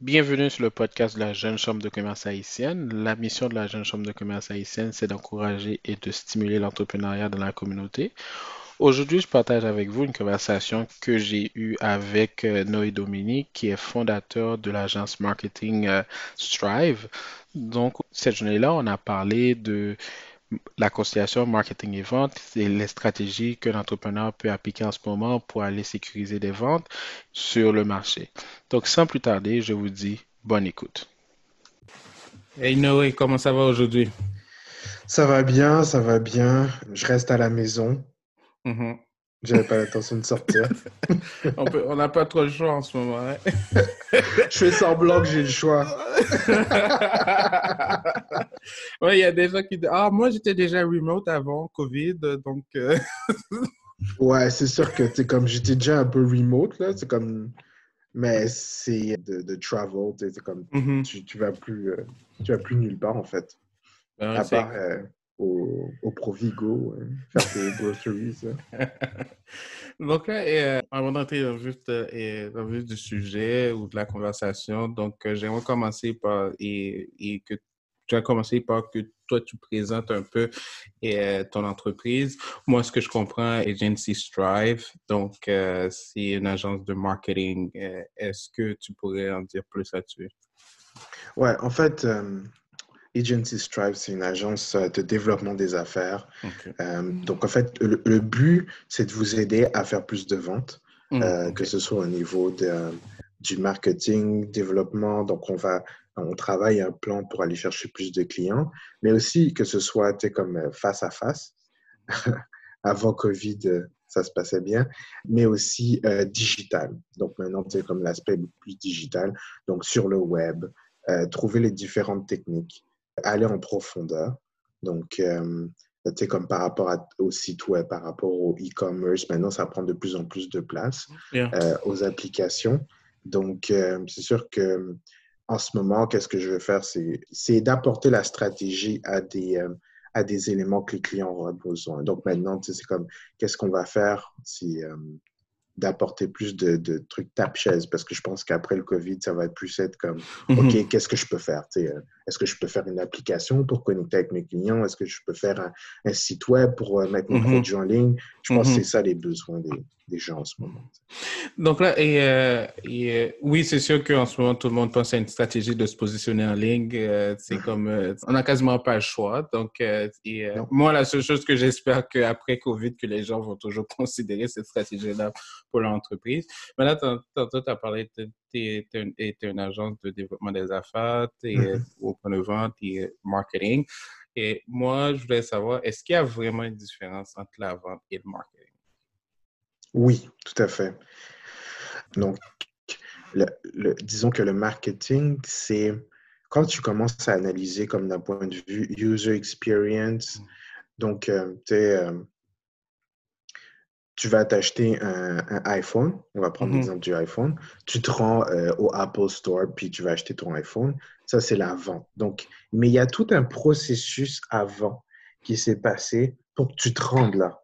Bienvenue sur le podcast de la Jeune Chambre de commerce haïtienne. La mission de la Jeune Chambre de commerce haïtienne, c'est d'encourager et de stimuler l'entrepreneuriat dans la communauté. Aujourd'hui, je partage avec vous une conversation que j'ai eue avec euh, Noé Dominique, qui est fondateur de l'agence marketing euh, Strive. Donc, cette journée-là, on a parlé de la conciliation marketing et vente et les stratégies que l'entrepreneur peut appliquer en ce moment pour aller sécuriser des ventes sur le marché. Donc, sans plus tarder, je vous dis bonne écoute. Hey Noé, comment ça va aujourd'hui? Ça va bien, ça va bien. Je reste à la maison. Mm-hmm. J'avais pas l'intention de sortir. on n'a pas trop le choix en ce moment. Hein? je fais semblant que j'ai le choix. oui, il y a des gens qui disent Ah, moi j'étais déjà remote avant Covid, donc. Euh, ouais, c'est sûr que tu comme j'étais déjà un peu remote, là. C'est comme. Mais c'est de, de, travel, c'est comme. Mm-hmm. tu, tu, vas plus, euh, tu vas plus nulle part en fait. Ben, à part euh, au, au Provigo, hein, faire des groceries. donc, euh, avant d'entrer dans, juste, euh, dans le du sujet ou de la conversation, donc euh, j'aimerais commencer par et, et, que tu as commencé par que toi, tu présentes un peu et, ton entreprise. Moi, ce que je comprends, Agency Strive, donc c'est une agence de marketing. Est-ce que tu pourrais en dire plus là-dessus? Ouais, en fait, Agency Strive, c'est une agence euh, de développement des affaires. Euh, donc, en fait, le, but, c'est de vous aider à faire plus de ventes, mm. euh, que ce soit au niveau de, du marketing, développement. Donc, on va, on travaille un plan pour aller chercher plus de clients, mais aussi que ce soit comme face à face. Avant Covid, ça se passait bien, mais aussi digital. Donc, maintenant, c'est comme l'aspect plus digital. Donc, sur le web, trouver les différentes techniques aller en profondeur. Donc, euh, tu sais, comme par rapport au site web, par rapport au e-commerce, maintenant, ça prend de plus en plus de place euh, aux applications. Donc, euh, c'est sûr que en ce moment, qu'est-ce que je veux faire, c'est d'apporter la stratégie à des, à des éléments que les clients auront besoin. Donc, maintenant, c'est comme, qu'est-ce qu'on va faire si d'apporter plus de, de trucs tape-chaise parce que je pense qu'après le COVID, ça va plus être comme, mhm. OK, qu'est-ce que je peux faire? Est-ce que je peux faire une application pour connecter avec mes clients? Est-ce que je peux faire un, site web pour euh, mettre mes mhm. produits en ligne? Je pense que c'est mhm. ça les besoins des, des gens en ce moment. Donc là, et, euh, euh, oui, c'est sûr qu'en ce moment, tout le monde pense à une stratégie de se positionner en ligne. Euh, c'est mm-hmm. comme, on n'a quasiment pas le choix. Donc, moi, la seule chose que j'espère qu'après COVID, que les gens vont toujours considérer cette stratégie-là pour leur entreprise. Mais là, tantôt, tu as parlé, tu es, une agence de développement des affaires, tu es mm-hmm. au de vente et marketing. Et moi, je voulais savoir, est-ce qu'il y a vraiment une différence entre la vente et le marketing? Oui, tout à fait. Donc, le, disons que le marketing, c'est quand tu commences à analyser comme d'un point de vue user experience, donc, euh, euh, tu vas t'acheter un, iPhone, on va prendre mm-hmm. l'exemple du iPhone, tu te rends euh, au Apple Store, puis tu vas acheter ton iPhone, ça c'est la vente. Donc, mais il y a tout un processus avant qui s'est passé pour que tu te rendes là.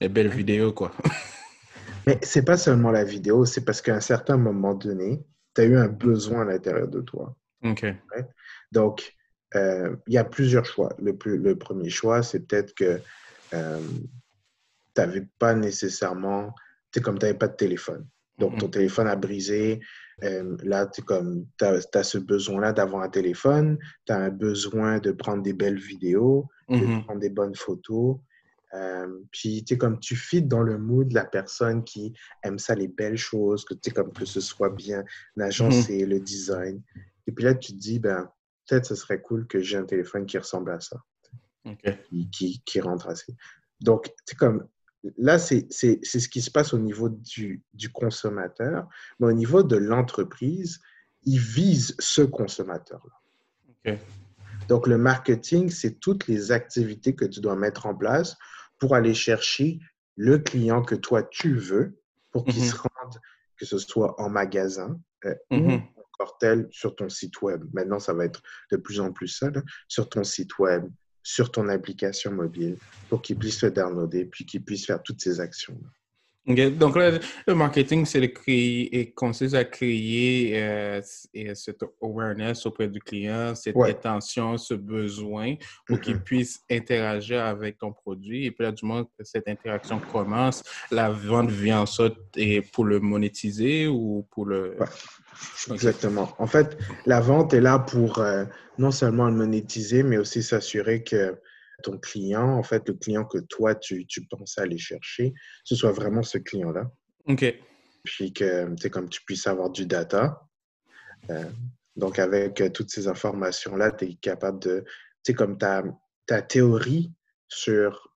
Et belle vidéo, quoi. Mais c'est pas seulement la vidéo, c'est parce qu'à un certain moment donné, tu as eu un besoin à l'intérieur de toi. OK. Donc, euh, il y a plusieurs choix. Le, plus, le premier choix, c'est peut-être que euh, tu n'avais pas nécessairement, tu comme tu n'avais pas de téléphone. Donc, ton mm-hmm. téléphone a brisé. Euh, là, tu as, ce besoin-là d'avoir un téléphone. Tu as un besoin de prendre des belles vidéos, de mm-hmm. prendre des bonnes photos. Euh, puis, tu comme tu fites dans le mood de la personne qui aime ça, les belles choses, que comme que ce soit bien agencé, mm le design. Et puis là, tu te dis, ben, peut-être ce serait cool que j'ai un téléphone qui ressemble à ça. Qui, qui, rentre assez. Donc, tu comme, là, c'est ce qui se passe au niveau du, du consommateur, mais au niveau de l'entreprise, ils visent ce consommateur-là. Donc, le marketing, c'est toutes les activités que tu dois mettre en place pour aller chercher le client que toi tu veux pour qu'il se mm-hmm. rende, que ce soit en magasin euh, ou mm-hmm. encore tel sur ton site web. Maintenant, ça va être de plus en plus ça, sur ton site web, sur ton application mobile, pour qu'il puisse se downloader, puis qu'il puisse faire toutes ces actions. Donc là, le marketing, c'est de créer et consiste à créer euh, cette awareness auprès du client, cette intention, ce besoin pour qu'il mm-hmm. puisse interagir avec ton produit. Et puis là, du moment que cette interaction commence, la vente vient en sorte et pour le monétiser ou pour le... Exactement. En fait, la vente est là pour euh, non seulement le monétiser, mais aussi s'assurer que ton client, en fait, le client que toi, tu, tu penses aller chercher, ce soit vraiment ce client-là. OK. Puis que, tu comme tu puisses avoir du data. Euh, donc, avec euh, toutes ces informations-là, tu es capable de, tu sais, comme ta, ta théorie sur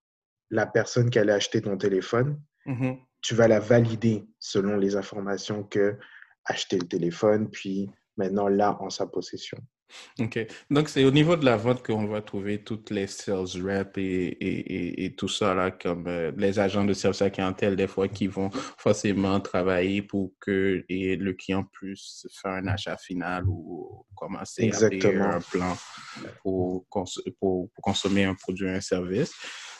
la personne qui allait acheter ton téléphone, mm-hmm. tu vas la valider selon les informations que acheter le téléphone, puis maintenant là en sa possession. OK. Donc, c'est au niveau de la vente qu'on va trouver toutes les sales reps et, et, tout ça, là, comme euh, les agents de service à clientèle, des fois, qui vont forcément travailler pour que et le client puisse faire un achat final ou commencer à payer un plan pour, pour, consommer un produit ou un service.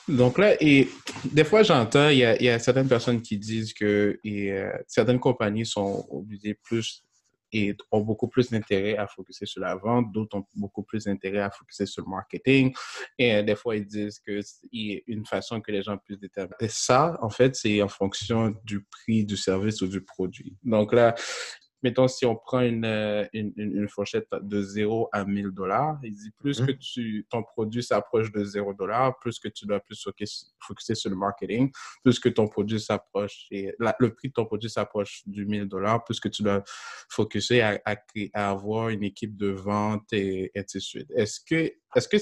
Donc là, et des fois, j'entends, il y a, y a, certaines personnes qui disent que et, euh, certaines compagnies sont obligées plus et ont beaucoup plus d'intérêt à focuser sur la vente, d'autres ont beaucoup plus d'intérêt à focuser sur le marketing. Et des fois, ils disent que y a une façon que les gens puissent déterminer. Et ça, en fait, c'est en fonction du prix du service ou du produit. Donc là, mettons, si on prend une, euh, une, une, fourchette de 0 à 1000 dollars, il dit plus que mhm. tu, ton produit s'approche de 0 dollars, plus que tu dois plus focuser sur le marketing, plus que ton produit s'approche, et le prix de ton produit s'approche du 1000 dollars, plus que tu dois focuser à, à, avoir une équipe de vente et, ainsi de suite. Est-ce que, est-ce que,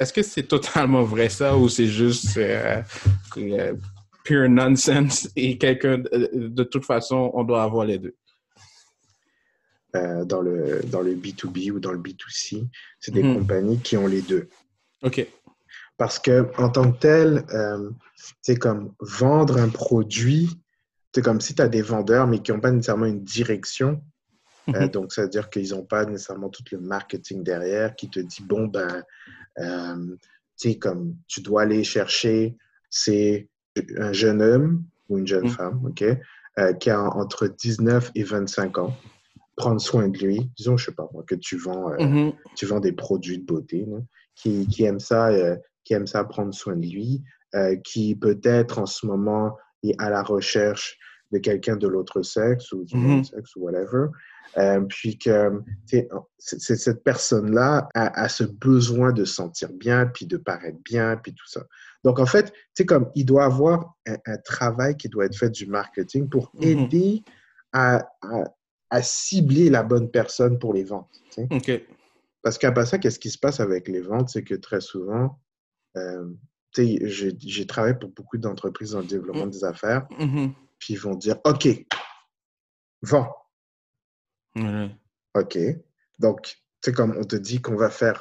est-ce que c'est totalement vrai ça ou c'est juste euh, euh, pure nonsense et quelqu'un, de toute façon, on doit avoir les deux? Euh, dans, le, dans le B2B ou dans le B2C. C'est des mhm. compagnies qui ont les deux. OK. Parce que en tant que tel, c'est euh, comme vendre un produit, c'est comme si tu as des vendeurs, mais qui n'ont pas nécessairement une direction. Euh, mhm. donc, ça veut dire qu'ils n'ont pas nécessairement tout le marketing derrière qui te dit, bon, ben, tu sais, comme tu dois aller chercher, c'est un jeune homme ou une jeune mhm. femme, OK, qui a entre 19 et 25 ans prendre soin de lui. Disons, je sais pas moi, que tu vends, euh, mm-hmm. tu vends des produits de beauté, qui, qui aime ça, euh, qui aime ça prendre soin de lui, euh, qui peut-être en ce moment est à la recherche de quelqu'un de l'autre sexe ou du même mm-hmm. sexe ou whatever. puis que c'est cette personne-là a, a, ce besoin de sentir bien, puis de paraître bien, puis tout ça. Donc, en fait, c'est comme il doit avoir un, travail qui doit être fait du marketing pour mm-hmm. aider à, à cibler la bonne personne pour les ventes. Parce qu'après ça, qu'est-ce qui se passe avec les ventes? C'est que très souvent, euh, j'ai travaillé pour beaucoup d'entreprises dans le développement mm. des affaires, mm-hmm. puis ils vont dire OK, vends. OK. Donc, c'est comme on te dit qu'on va faire,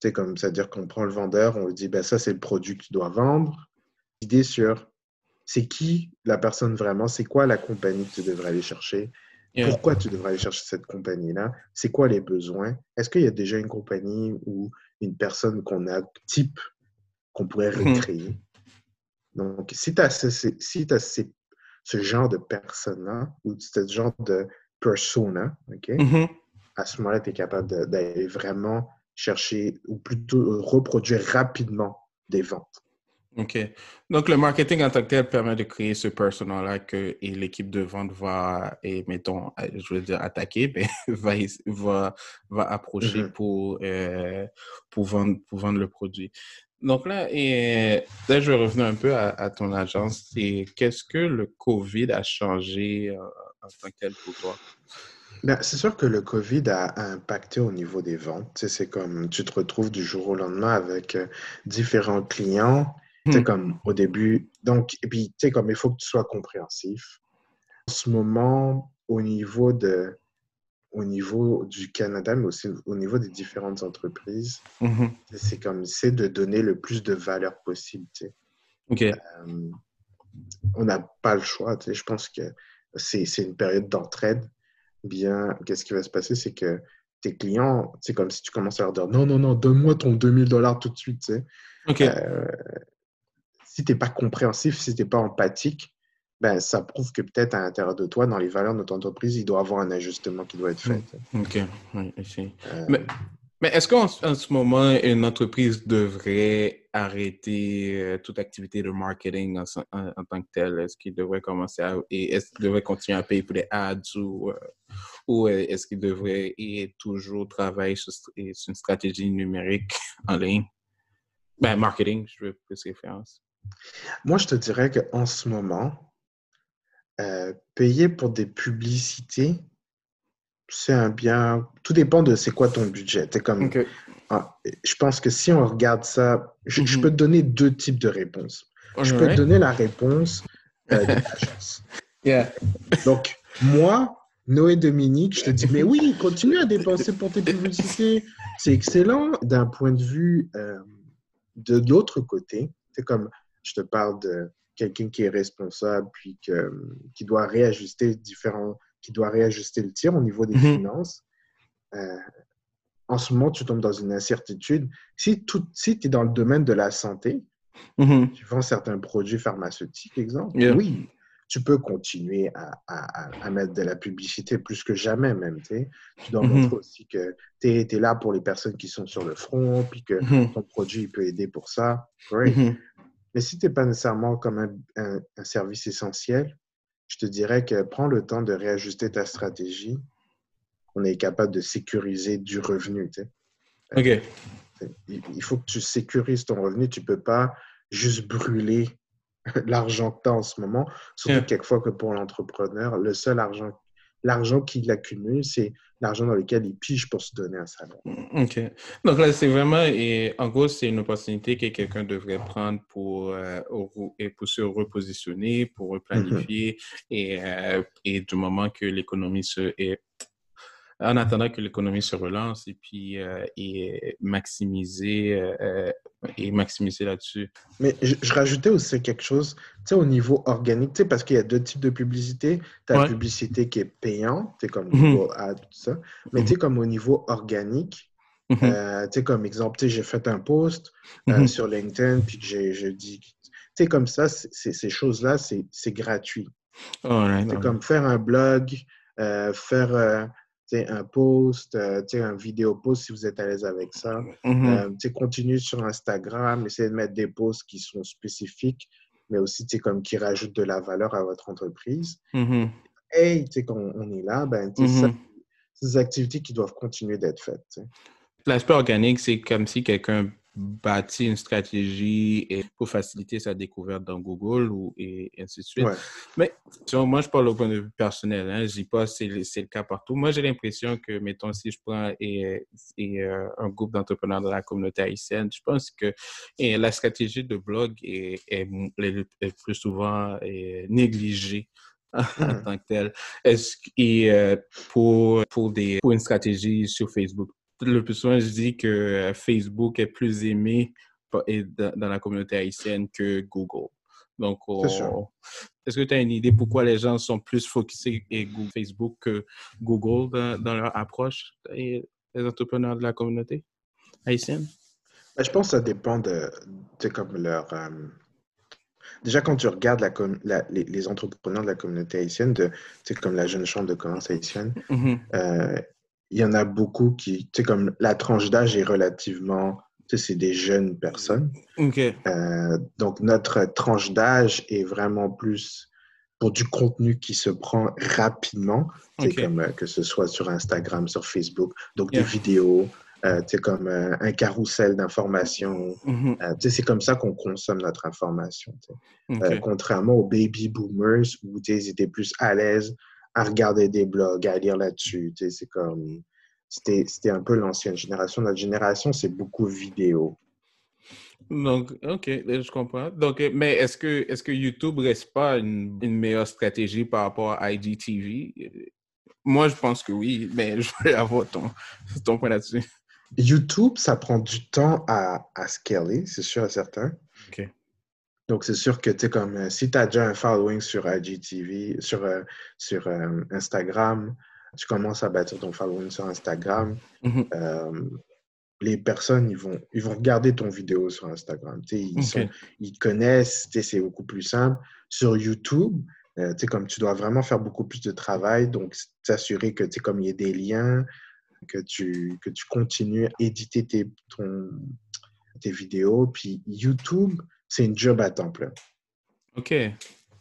c'est euh, comme c'est-à-dire qu'on prend le vendeur, on lui dit ben ça, c'est le produit que tu dois vendre. Idée sur c'est qui la personne vraiment, c'est quoi la compagnie que tu devrais aller chercher, pourquoi tu devrais aller chercher cette compagnie-là? C'est quoi les besoins? Est-ce qu'il y a déjà une compagnie ou une personne qu'on a type qu'on pourrait mm-hmm. recréer? Donc, si tu as, ce, si ce genre de personne-là ou ce genre de persona, OK? Mm-hmm. À ce moment-là, tu es capable d'aller vraiment chercher ou plutôt reproduire rapidement des ventes. OK. Donc, le marketing en tant que tel permet de créer ce personnel-là que l'équipe de vente va, et mettons, euh, je veux dire attaquer, mais va, va, va approcher mm-hmm. pour, euh, pour, vendre, pour vendre le produit. Donc là, et, là, je vais revenir un peu à, ton agence. Qu'est-ce que le COVID a changé euh, en tant que tel pour toi? Ben, c'est sûr que le COVID a, impacté au niveau des ventes. c'est comme tu te retrouves du jour au lendemain avec différents clients c'est hmm. comme au début. Donc, et puis, tu sais, comme il faut que tu sois compréhensif. En ce moment, au niveau de au niveau du Canada, mais aussi au niveau des différentes entreprises, mm-hmm. c'est comme c'est de donner le plus de valeur possible. Tu sais. Euh, on n'a pas le choix. Tu sais. Je pense que c'est une période d'entraide. Bien, qu'est-ce qui va se passer, c'est que tes clients, c'est comme si tu commences à leur dire non, non, non, donne-moi ton 2000 dollars tout de suite. Tu sais. Okay. Euh, si tu n'es pas compréhensif, si tu n'es pas empathique, ben, ça prouve que peut-être à l'intérieur de toi, dans les valeurs de ton entreprise, il doit y avoir un ajustement qui doit être fait. OK. Oui, euh, Mais, mais est-ce qu'en ce moment, une entreprise devrait arrêter euh, toute activité de marketing en, tant que telle? Est-ce qu'il devrait commencer à... Et est-ce qu'il devrait continuer à payer pour les ads ou, euh, ou est-ce qu'il devrait toujours travailler sur, une stratégie numérique en ligne? Ben, marketing, je veux plus référence. Moi, je te dirais qu'en ce moment, euh, payer pour des publicités, c'est un bien. Tout dépend de c'est quoi ton budget. comme, ah, je pense que si on regarde ça, je, mm-hmm. peux te donner deux types de réponses. Je peux te donner la réponse euh, de l'agence. Donc, moi, Noé Dominique, je te dis, mais oui, continue à dépenser pour tes publicités. C'est excellent d'un point de vue euh, de l'autre côté. C'est comme, je te parle de quelqu'un qui est responsable, puis qui doit réajuster différents, qui doit réajuster le tir au niveau des mhm. finances. Euh, en ce moment, tu tombes dans une incertitude. Si, tout, si tu es dans le domaine de la santé, mhm. tu vends certains produits pharmaceutiques, exemple, oui, tu peux continuer à, à, mettre de la publicité plus que jamais même. Tu dois mhm. montrer aussi que tu es, là pour les personnes qui sont sur le front, puis que ton produit peut aider pour ça. Mais si tu n'es pas nécessairement comme un, service essentiel, je te dirais que prends le temps de réajuster ta stratégie. On est capable de sécuriser du revenu. OK. Il faut que tu sécurises ton revenu. Tu ne peux pas juste brûler l'argent que tu as en ce moment. Surtout quelquefois que pour l'entrepreneur, le seul argent l'argent qu'il accumule, c'est l'argent dans lequel il pige pour se donner un salaire. Mm, OK. Donc là, c'est vraiment, et en gros, c'est une opportunité que quelqu'un devrait prendre pour, euh, et pour se repositionner, pour replanifier, et, euh, et du moment que l'économie se, est en attendant que l'économie se relance et puis euh, et maximiser euh, et maximiser là-dessus. Mais je, rajoutais aussi quelque chose, tu sais, au niveau organique, tu sais, parce qu'il y a deux types de publicité. Tu as la publicité qui est payante, tu comme mhm. Google Ads, tout ça. Mais tu sais, mhm. comme au niveau organique, mhm. euh, tu sais, comme exemple, tu sais, j'ai fait un post sur LinkedIn, puis que j'ai dit, tu sais, comme ça, ces choses-là, c'est gratuit. c'est comme faire un blog, faire un post, euh, un vidéo post si vous êtes à l'aise avec ça. Mm continue sur Instagram, essayez de mettre des posts qui sont spécifiques, mais aussi comme qui rajoutent de la valeur à votre entreprise. Mm Et quand on est là, ben, mm-hmm. c'est des activités qui doivent continuer d'être faites. L'aspect organique, c'est comme si quelqu'un bâti une stratégie pour faciliter sa découverte dans Google ou, et ainsi de suite. Mais moi, je parle au point de vue personnel. Hein, je dis pas c'est le, le cas partout. Moi, j'ai l'impression que, mettons, si je prends et, et euh, un groupe d'entrepreneurs dans la communauté haïtienne, je pense que et la stratégie de blog est, est, plus souvent négligée en mmh. tant que telle. Est-ce et euh, pour pour des pour une stratégie sur Facebook? Le plus souvent, je dis que euh, Facebook est plus aimé dans la communauté haïtienne que Google. Donc, est-ce que tu as une idée pourquoi les gens sont plus focusés sur Facebook que Google dans, leur approche, les entrepreneurs de la communauté haïtienne? Ben, je pense que ça dépend de, comme leur. Euh, déjà, quand tu regardes la, les, entrepreneurs de la communauté haïtienne, de, comme la jeune chambre de commerce haïtienne, mm-hmm. euh, il y en a beaucoup qui, tu sais, comme la tranche d'âge est relativement, tu sais, c'est des jeunes personnes. OK. Euh, donc, notre tranche d'âge est vraiment plus pour du contenu qui se prend rapidement, okay. comme euh, que ce soit sur Instagram, sur Facebook, donc des vidéos, euh, tu sais, comme un carrousel d'informations. Mm-hmm. tu sais, c'est comme ça qu'on consomme notre information. contrairement aux baby boomers où ils étaient plus à l'aise à regarder des blogs, à lire là-dessus. Tu sais, c'est comme. C'était un peu l'ancienne génération. Notre génération, c'est beaucoup vidéo. Donc, OK, je comprends. Donc, mais est-ce que, est que YouTube reste pas une, une, meilleure stratégie par rapport à IGTV? Moi, je pense que oui, mais je voulais avoir ton, ton point là-dessus. YouTube, ça prend du temps à, à scaler, c'est sûr et certain. OK. Donc, c'est sûr que, tu sais, comme euh, si tu as déjà un following sur IGTV, sur, euh, sur euh, Instagram, tu commences à bâtir ton following sur Instagram, mm-hmm. les personnes, ils vont, ils vont regarder ton vidéo sur Instagram. Tu sais, ils, sont, ils connaissent, tu sais, c'est beaucoup plus simple. Sur YouTube, Euh, comme tu dois vraiment faire beaucoup plus de travail, donc s'assurer que comme il y a des liens, que tu, que tu continues à éditer tes, ton, tes vidéos. Puis YouTube, c'est une job à temps plein. OK.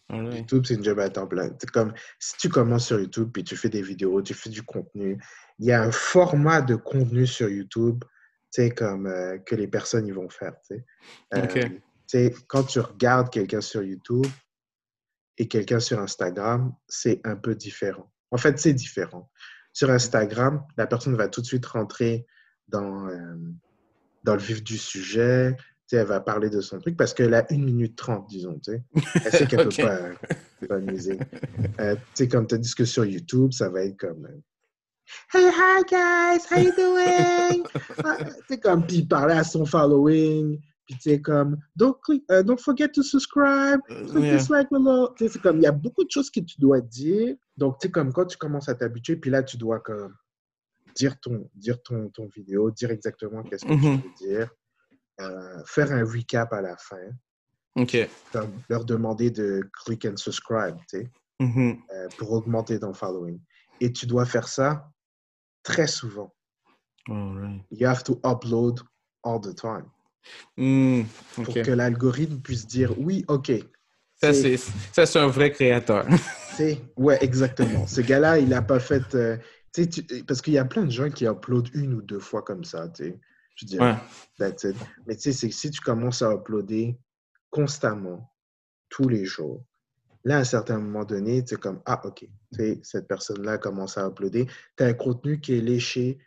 YouTube, c'est une job à temps plein. comme si tu commences sur YouTube puis tu fais des vidéos, tu fais du contenu, il y a un format de contenu sur YouTube comme euh, que les personnes y vont faire. Euh, quand tu regardes quelqu'un sur YouTube et quelqu'un sur Instagram, c'est un peu différent. En fait, c'est différent. Sur Instagram, la personne va tout de suite rentrer dans, euh, dans le vif du sujet, elle va parler de son truc parce qu'elle a une minute trente, disons. Elle sait qu'elle ne peut pas, pas amuser. Euh, comme tu dit que sur YouTube, ça va être comme euh, Hey, hi guys, how you doing? c'est comme, puis parler à son following, puis tu sais, comme, don't, click, uh, don't forget to subscribe, click yeah. this like below. C'est comme, il y a beaucoup de choses que tu dois dire. Donc, tu sais, comme quand tu commences à t'habituer, puis là, tu dois comme dire ton, dire ton, ton vidéo, dire exactement qu'est-ce que tu mm-hmm. veux dire. Euh, faire un recap à la fin. OK. Leur demander de click and subscribe, tu sais, mm-hmm. euh, pour augmenter ton following. Et tu dois faire ça très souvent. You have to upload all the time. Mm, pour que l'algorithme puisse dire oui, OK. Ça, c'est un vrai créateur. ouais, exactement. Ce gars-là, il n'a pas fait. Euh, tu, parce qu'il y a plein de gens qui uploadent une ou deux fois comme ça. Tu sais. Je dis, that's it. Mais tu sais, c'est que si tu commences à uploader constamment, tous les jours, là, à un certain moment donné, tu es comme, ah, OK, cette personne-là commence à uploader. Tu as un contenu qui est léché,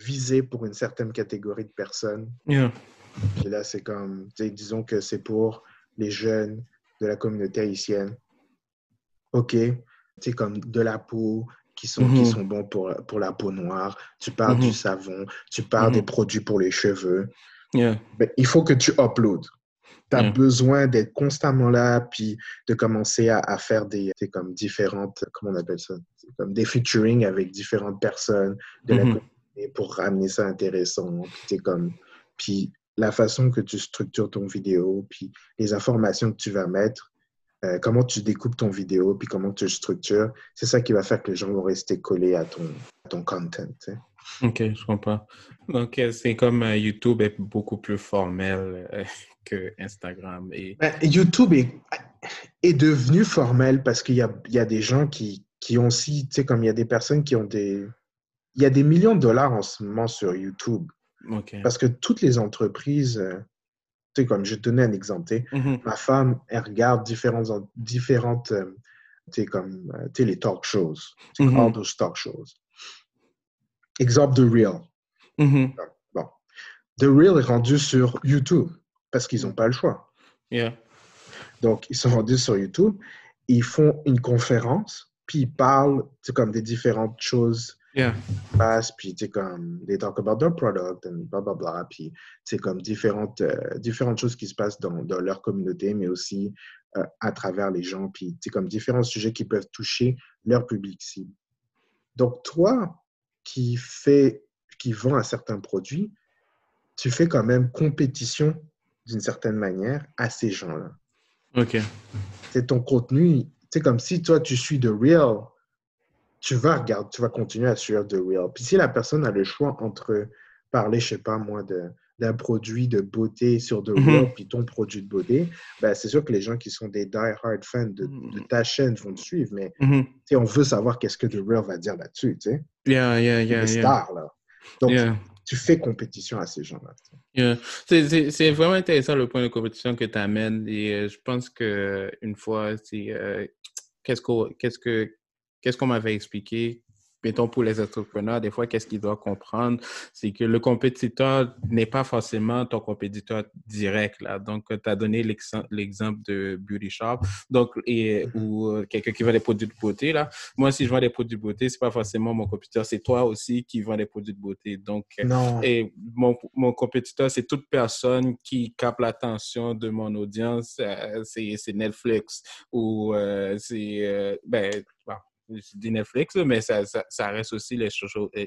visé pour une certaine catégorie de personnes. Puis là, c'est comme, disons que c'est pour les jeunes de la communauté haïtienne. OK, c'est comme de la peau, qui sont, qui mm-hmm. sont bons pour, pour la peau noire. Tu parles du mm-hmm. savon, tu parles des mm-hmm. produits pour les cheveux. Mais il faut que tu uploads. Tu as besoin d'être constamment là, puis de commencer à, à faire des, comme différentes, comment on appelle ça, comme des featuring avec différentes personnes de la communauté pour ramener ça intéressant. Puis, comme, puis la façon que tu structures ton vidéo, puis les informations que tu vas mettre, euh, comment tu découpes ton vidéo, puis comment tu structures, c'est ça qui va faire que les gens vont rester collés à ton, ton content. Ok, je comprends. Donc, euh, c'est comme euh, YouTube est beaucoup plus formel que Instagram. Et... Ben, YouTube est, est, devenu formel parce qu'il y a, y a, des gens qui, qui ont aussi, tu sais, comme il y a des personnes qui ont des... Il y a des millions de dollars en ce moment sur YouTube. Parce que toutes les entreprises sais, comme je te donnais un exemple, mm-hmm. ma femme, elle regarde différentes, différentes euh, tu sais, comme euh, les talk shows, mm all those talk shows. Exemple de Real. Mm-hmm. Bon. The Real est rendu sur YouTube parce qu'ils n'ont pas le choix. Yeah. Donc, ils sont rendus sur YouTube, ils font une conférence, puis ils parlent comme des différentes choses Yeah. Puis tu comme, they talk about their product, and blah, blah, blah. Puis, c'est comme différentes, euh, différentes choses qui se passent dans, dans leur communauté, mais aussi euh, à travers les gens. Puis, c'est comme différents sujets qui peuvent toucher leur public cible. Donc, toi, qui fais, qui vend un certain produit, tu fais quand même compétition d'une certaine manière à ces gens-là. OK. C'est ton contenu. C'est comme si toi, tu suis The Real, tu vas regarder, tu vas continuer à suivre The Real. Puis si la personne a le choix entre parler, je sais pas moi, d'un produit de beauté sur The mhm. Real puis ton produit de beauté, ben, c'est sûr que les gens qui sont des die-hard fans de, mhm. ta chaîne vont te suivre, mais mhm. on veut savoir qu'est-ce que The Real va dire là-dessus, tu sais. Yeah, yeah, yeah, stars, là. Donc, tu fais compétition à ces gens-là. Yeah. C'est vraiment intéressant le point de compétition que tu amènes et euh, je pense qu'une fois, euh, qu'est-ce que, qu'est-ce que qu'est-ce qu'on m'avait expliqué mettons pour les entrepreneurs, des fois, qu'est-ce qu'ils doivent comprendre, c'est que le compétiteur n'est pas forcément ton compétiteur direct. Là. Donc, tu as donné l'exemple de Beauty Shop, donc, et, mm-hmm. ou euh, quelqu'un qui vend des produits de beauté. Là. Moi, si je vends des produits de beauté, c'est pas forcément mon compétiteur, c'est toi aussi qui vends des produits de beauté. Donc, non. et mon, mon compétiteur, c'est toute personne qui capte l'attention de mon audience. Euh, c'est Netflix ou euh, c'est, ben, je dis Netflix, mais ça, ça, reste aussi les,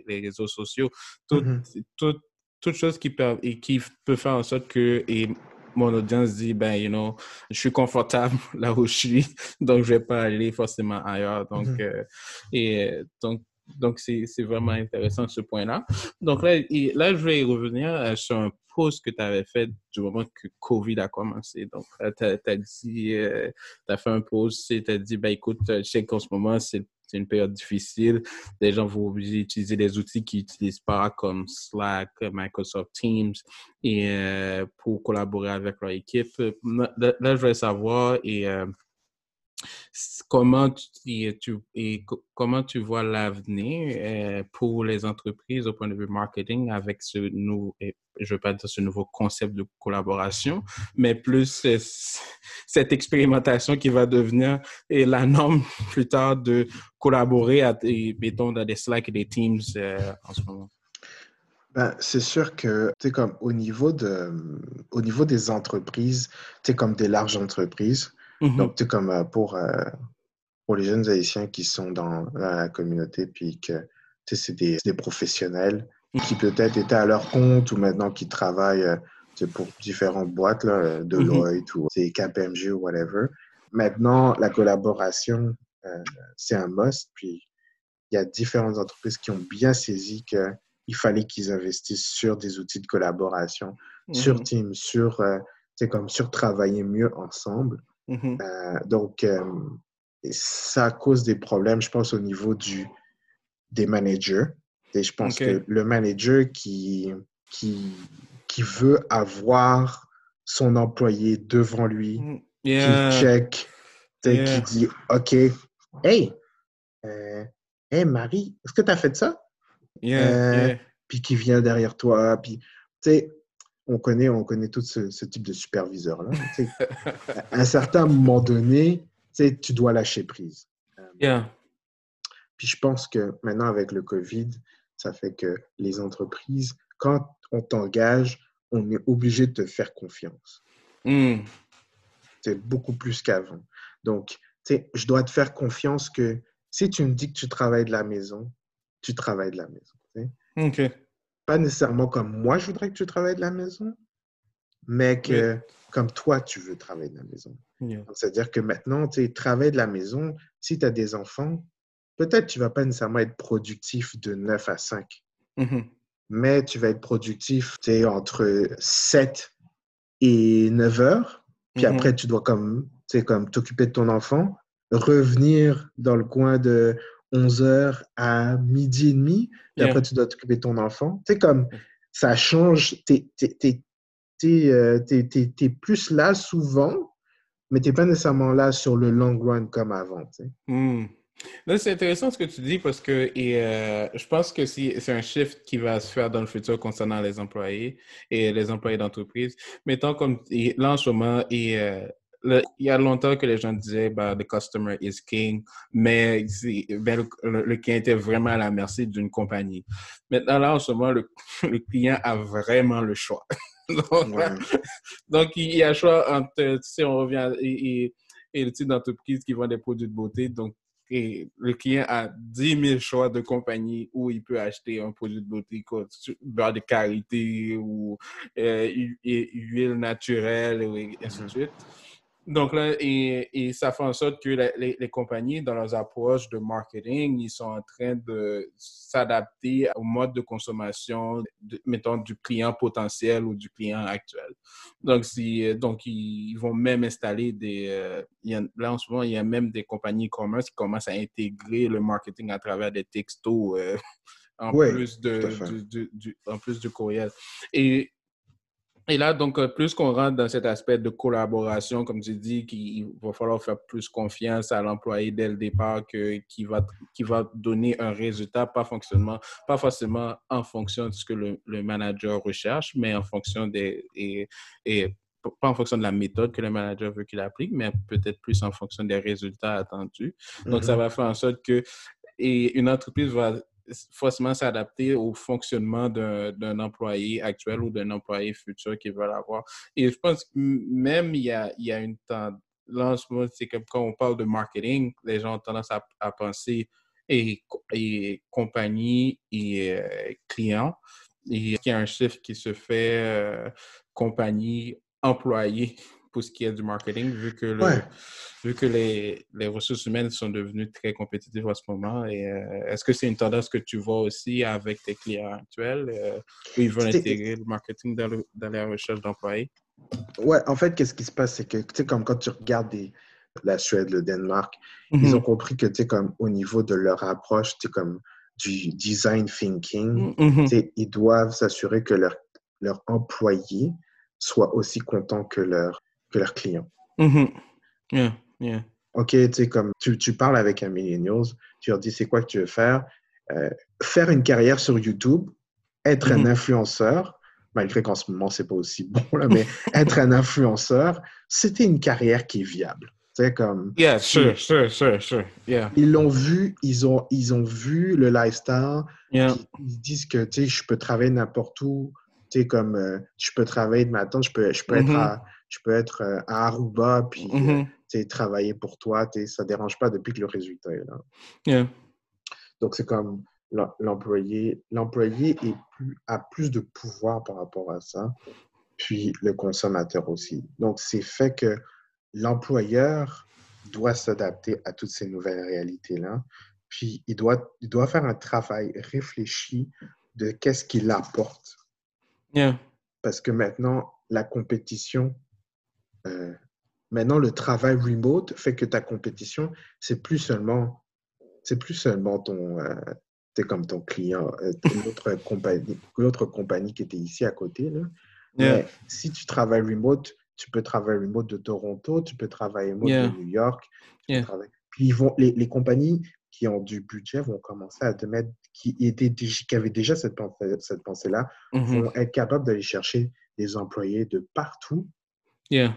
les réseaux sociaux. Tout, tout, toute chose qui peut, et qui peut faire en sorte que et mon audience dit, ben, you know, je suis confortable là où je suis, donc je vais pas aller forcément ailleurs. Donc, mm-hmm. euh, et donc, donc c'est vraiment intéressant ce point-là. Donc là, là, je vais revenir euh, sur un post que tu avais fait du moment que COVID a commencé. Donc, tu as, dit, tu as fait un post et tu as dit, ben écoute, je sais qu'en ce moment, c'est c'est une période difficile. Les gens vont obliger d'utiliser des outils qu'ils n'utilisent pas comme Slack, Microsoft Teams et euh, pour collaborer avec leur équipe. Là, je voudrais savoir euh, comment tu, comment tu vois l'avenir euh, pour les entreprises au point de vue marketing avec ce nouveau, je veux pas dire ce nouveau concept de collaboration, mais plus cette expérimentation qui va devenir la norme plus tard de collaborer, à, mettons, dans des Slack et des Teams euh, en ce moment? Ben, c'est sûr que, tu comme au niveau, de, au niveau des entreprises, tu comme des larges entreprises, mm-hmm. donc tu comme euh, pour, euh, pour les jeunes Haïtiens qui sont dans, la communauté, puis que c'est des, des, professionnels qui peut-être étaient à leur compte ou maintenant qui travaillent pour différentes boîtes, là, mm-hmm. Deloitte ou KPMG ou whatever. Maintenant, la collaboration euh, c'est un must. Puis il y a différentes entreprises qui ont bien saisi qu'il fallait qu'ils investissent sur des outils de collaboration, sur. Teams, sur, euh, comme sur travailler mieux ensemble. Mhm. Euh, donc, ça cause des problèmes, je pense, au niveau du, des managers. Et je pense que le manager qui, qui, qui veut avoir son employé devant lui, mm, qui check, qui dit OK, Hey, euh, hey Marie, est-ce que tu as fait ça? Euh, puis qui vient derrière toi. Puis, tu sais, on connaît, on connaît tout ce, type de superviseur-là. à un certain moment donné, tu dois lâcher prise. Euh, puis je pense que maintenant, avec le COVID, ça fait que les entreprises, quand on t'engage, on est obligé de te faire confiance. Hmm. C'est beaucoup plus qu'avant. Donc, je dois te faire confiance que si tu me dis que tu travailles de la maison, tu travailles de la maison. OK. Pas nécessairement comme moi, je voudrais que tu travailles de la maison, mais que comme toi, tu veux travailler de la maison. C'est-à-dire que maintenant, tu travailles de la maison, si tu as des enfants, peut-être tu vas pas nécessairement être productif de 9 à 5, mm-hmm. mais tu vas être productif entre 7 et 9 heures. Puis mm-hmm. après, tu dois comme comme t'occuper de ton enfant, revenir dans le coin de 11h à midi et demi, et après tu dois t'occuper de ton enfant. C'est comme ça change, t'es euh, es, plus là souvent, mais t'es pas nécessairement là sur le long run comme avant. Hmm. C'est intéressant ce que tu dis parce que et, euh, je pense que c'est un shift qui va se faire dans le futur concernant les employés et les employés d'entreprise. Mettons comme là en ce moment, et, euh, il y a longtemps que les gens disaient bah, the customer is king, mais ben, le, client était vraiment à la merci d'une compagnie. Maintenant, là, en ce moment, le, client a vraiment le choix. donc, il y a choix entre, tu sais, on revient, et, le type d'entreprise qui vend des produits de beauté. Donc, le client a 10 000 choix de compagnie où il peut acheter un produit de beauté comme beurre de karité ou euh, huile naturelle et ainsi de suite. Donc là, et, ça fait en sorte que les, compagnies, dans leurs approches de marketing, ils sont en train de s'adapter au mode de consommation, mettons, du client potentiel ou du client actuel. Donc, si, donc ils vont même installer des... Euh, là, en ce moment, il y a même des compagnies e-commerce qui commencent à intégrer le marketing à travers des textos. Euh, en, plus de, du, du, en plus du courriel. Et et là, donc, euh, plus qu'on rentre dans cet aspect de collaboration, comme tu dis, qu'il va falloir faire plus confiance à l'employé dès le départ, que, qui, va, qui va donner un résultat, pas, fonctionnement, pas forcément en fonction de ce que le, manager recherche, mais en fonction des... Et, et, pas en fonction de la méthode que le manager veut qu'il applique, mais peut-être plus en fonction des résultats attendus. Donc, ça mm-hmm. va faire en sorte que et une entreprise va forcément s'adapter au fonctionnement d'un employé actuel ou d'un employé futur qu'ils veulent avoir. Et je pense que même il y a, il y a une tendance, c'est comme quand on parle de marketing, les gens ont tendance à, penser et, et, compagnie et euh, client. Et il y a un chiffre qui se fait euh, compagnie employés pour ce qui est du marketing, vu que, vu que les, les, ressources humaines sont devenues très compétitives en ce moment. Et euh, est-ce que c'est une tendance que tu vois aussi avec tes clients actuels, euh, où ils veulent intégrer le marketing dans, dans la recherche d'employés? Ouais, en fait, qu'est-ce qui se passe, c'est que, tu sais, comme quand tu regardes des, la Suède, le Danemark, ils mm-hmm. ont compris que, tu sais, comme au niveau de leur approche, tu sais, comme du design thinking, mm-hmm. ils doivent s'assurer que leurs leur employés soient aussi contents que leurs que leurs clients. Yeah, yeah. OK, tu sais, comme tu, tu, parles avec un millennials, tu leur dis c'est quoi que tu veux faire? Euh, faire une carrière sur YouTube, être un mm-hmm. influenceur, malgré qu'en ce moment, c'est pas aussi bon, là, mais être un influenceur, c'était une carrière qui est viable. C'est comme. Yeah, sure, sure, sure, sure. Yeah. Ils l'ont vu, ils ont, ils ont vu le lifestyle. Yeah. Ils, disent que, tu sais, je peux travailler n'importe où. Tu sais, comme, euh, je peux travailler de matin, je peux, je peux être mm-hmm. à, je peux être euh, à Aruba, puis mm travailler pour toi, ça ne dérange pas depuis que le résultat est là. Donc, c'est comme l'employé l'employé plus, a plus de pouvoir par rapport à ça, puis le consommateur aussi. Donc, c'est fait que l'employeur doit s'adapter à toutes ces nouvelles réalités-là, puis il doit, il doit faire un travail réfléchi de qu'est-ce qu'il apporte. Parce que maintenant, la compétition euh, maintenant, le travail remote fait que ta compétition, c'est plus seulement, c'est plus seulement ton, euh, comme ton client, euh, l'autre compagnie, l'autre compagnie qui était ici à côté. Là. Mais si tu travailles remote, tu peux travailler remote de Toronto, tu peux travailler remote de New York. Puis ils vont, les, les, compagnies qui ont du budget vont commencer à te mettre, qui, étaient, qui avaient déjà cette pensée-là, cette pensée -là, vont être capables d'aller chercher des employés de partout. Yeah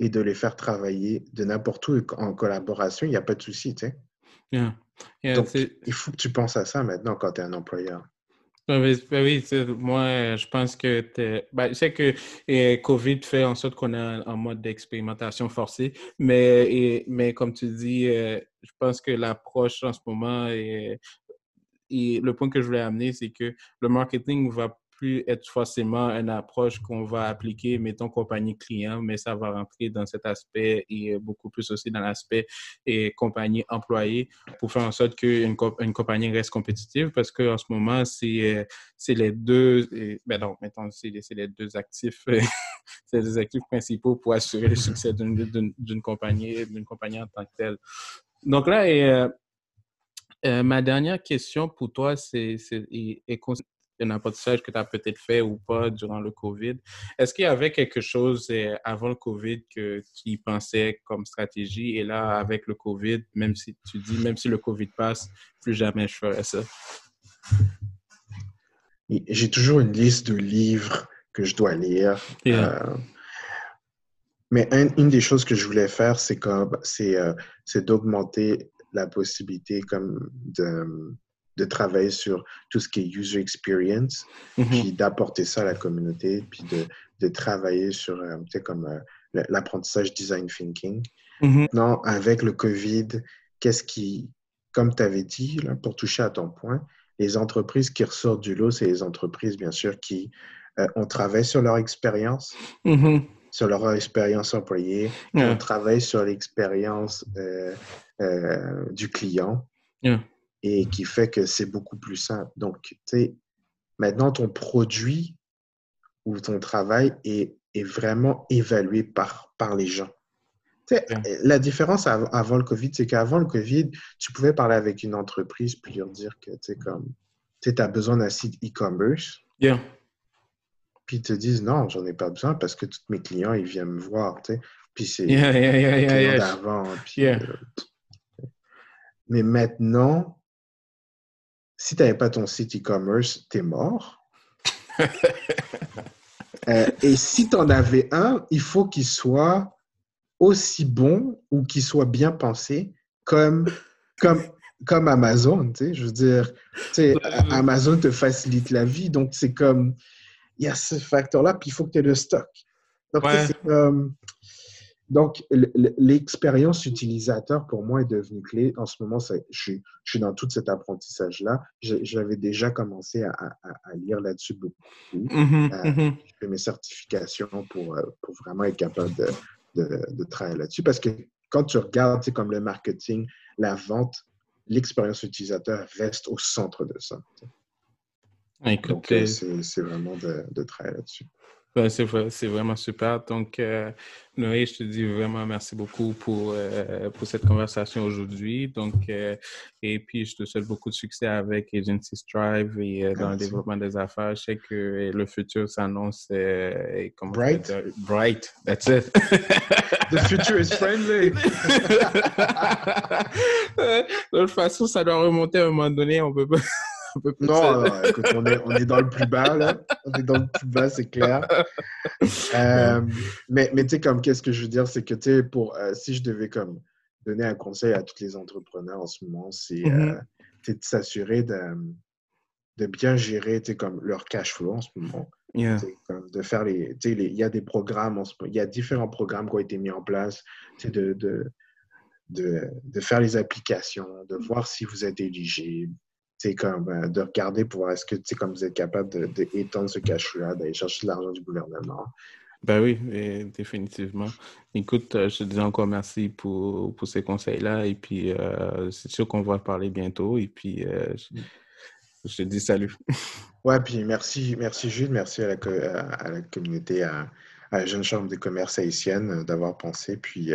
et de les faire travailler de n'importe où en collaboration, il n'y a pas de souci, tu sais. Donc, il faut que tu penses à ça maintenant quand tu es un employeur. Ben oui, moi, je pense que ben, je sais que et, COVID fait en sorte qu'on est en mode d'expérimentation forcée, mais, mais comme tu dis, euh, je pense que l'approche en ce moment, et le point que je voulais amener, c'est que le marketing va plus être forcément une approche qu'on va appliquer, mettons, compagnie client, mais ça va rentrer dans cet aspect et beaucoup plus aussi dans l'aspect compagnie employée pour faire en sorte qu'une une compagnie reste compétitive parce qu'en ce moment, c'est les deux, ben non, mettons, c'est les deux actifs, les actifs principaux pour assurer le succès d'une compagnie, d'une compagnie en tant que telle. Donc là, et, euh, euh, ma dernière question pour toi, c'est un apprentissage que tu as peut-être fait ou pas durant le COVID. Est-ce qu'il y avait quelque chose euh, avant le COVID que tu pensais comme stratégie? Et là, avec le COVID, même si tu dis, même si le COVID passe, plus jamais je ferais ça? J'ai toujours une liste de livres que je dois lire. Euh, mais une des choses que je voulais faire, c'est euh, d'augmenter la possibilité comme de de travailler sur tout ce qui est user experience, mm-hmm. puis d'apporter ça à la communauté, puis de, de travailler sur, euh, comme euh, l'apprentissage design thinking. Mm-hmm. Non, avec le COVID, qu'est-ce qui, comme tu avais dit, là, pour toucher à ton point, les entreprises qui ressortent du lot, c'est les entreprises, bien sûr, qui euh, ont travaillé sur leur expérience, mm-hmm. Sur leur expérience employée, on travaille sur l'expérience du client et qui fait que c'est beaucoup plus simple. Donc, tu sais, maintenant, ton produit ou ton travail est, est vraiment évalué par, par les gens. Tu sais, la différence avant le COVID, c'est qu'avant le COVID, tu pouvais parler avec une entreprise puis leur dire que, tu sais, comme, tu as besoin d'un site e-commerce. Puis ils te disent, non, j'en ai pas besoin parce que tous mes clients, ils viennent me voir, tu sais. Puis c'est yeah, yeah, yeah, d'avant. Euh, mais maintenant, si tu n'avais pas ton site e-commerce, tu es mort. Euh, et si tu en avais un, il faut qu'il soit aussi bon ou qu'il soit bien pensé comme, comme, comme Amazon. Tu sais, je veux dire, tu sais, Amazon te facilite la vie. Donc, c'est comme, il y a ce facteur-là, puis il faut que tu aies le stock. Donc, c'est l'expérience utilisateur, pour moi, est devenue clé. En ce moment, je, suis, je suis dans tout cet apprentissage-là. J'avais déjà commencé à, à, lire là-dessus beaucoup. Euh. Je fais mes certifications pour, euh, pour vraiment être capable de, de, de travailler là-dessus. Parce que quand tu regardes, comme le marketing, la vente, l'expérience utilisateur reste au centre de ça. Donc, euh, c'est vraiment de, de travailler là-dessus. Ben, c'est vraiment super. Donc, euh, Noé, je te dis vraiment merci beaucoup pour, euh, pour cette conversation aujourd'hui. Donc, euh, et puis, je te souhaite beaucoup de succès avec Agency Strive et dans le développement des affaires. Je sais que le futur s'annonce. bright. Bright, that's it. The future is friendly. de toute façon, ça doit remonter à un moment donné. On peut pas. Non, écoute, on est, on est dans le plus bas, là. On est dans le plus bas, c'est clair. Euh, mais mais tu sais, comme, qu'est-ce que je veux dire, c'est que, tu sais, pour, euh, si je devais, comme, donner un conseil à tous les entrepreneurs en ce moment, c'est euh, mm-hmm. de s'assurer de, de bien gérer, tu sais, comme, leur cash flow en ce moment. Comme de faire les, il y a des programmes, il y a différents programmes qui ont été mis en place, de, de de, de, faire les applications, de voir si vous êtes éligible, c'est comme euh, de regarder pour voir est-ce que comme vous êtes capable d'étendre de, ce cash-là, d'aller chercher de l'argent du gouvernement. Ben oui, définitivement. Écoute, euh, je te dis encore merci pour, pour ces conseils-là. Et puis, euh, c'est sûr qu'on va parler bientôt. Et puis, je, te dis salut. Ouais, puis merci, merci Jules, merci à la, à la communauté, à, la Jeune Chambre de commerce haïtienne d'avoir pensé, puis,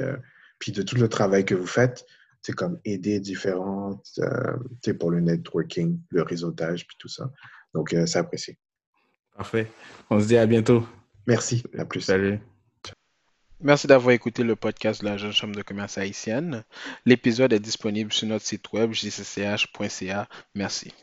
puis de tout le travail que vous faites c'est comme aider différentes, euh, pour le networking, le réseautage, puis tout ça. Donc, euh, c'est apprécié. Parfait. On se dit à bientôt. Merci. À plus. Salut. Merci d'avoir écouté le podcast de la Jeune Chambre de commerce haïtienne. L'épisode est disponible sur notre site web jcch.ca. Merci.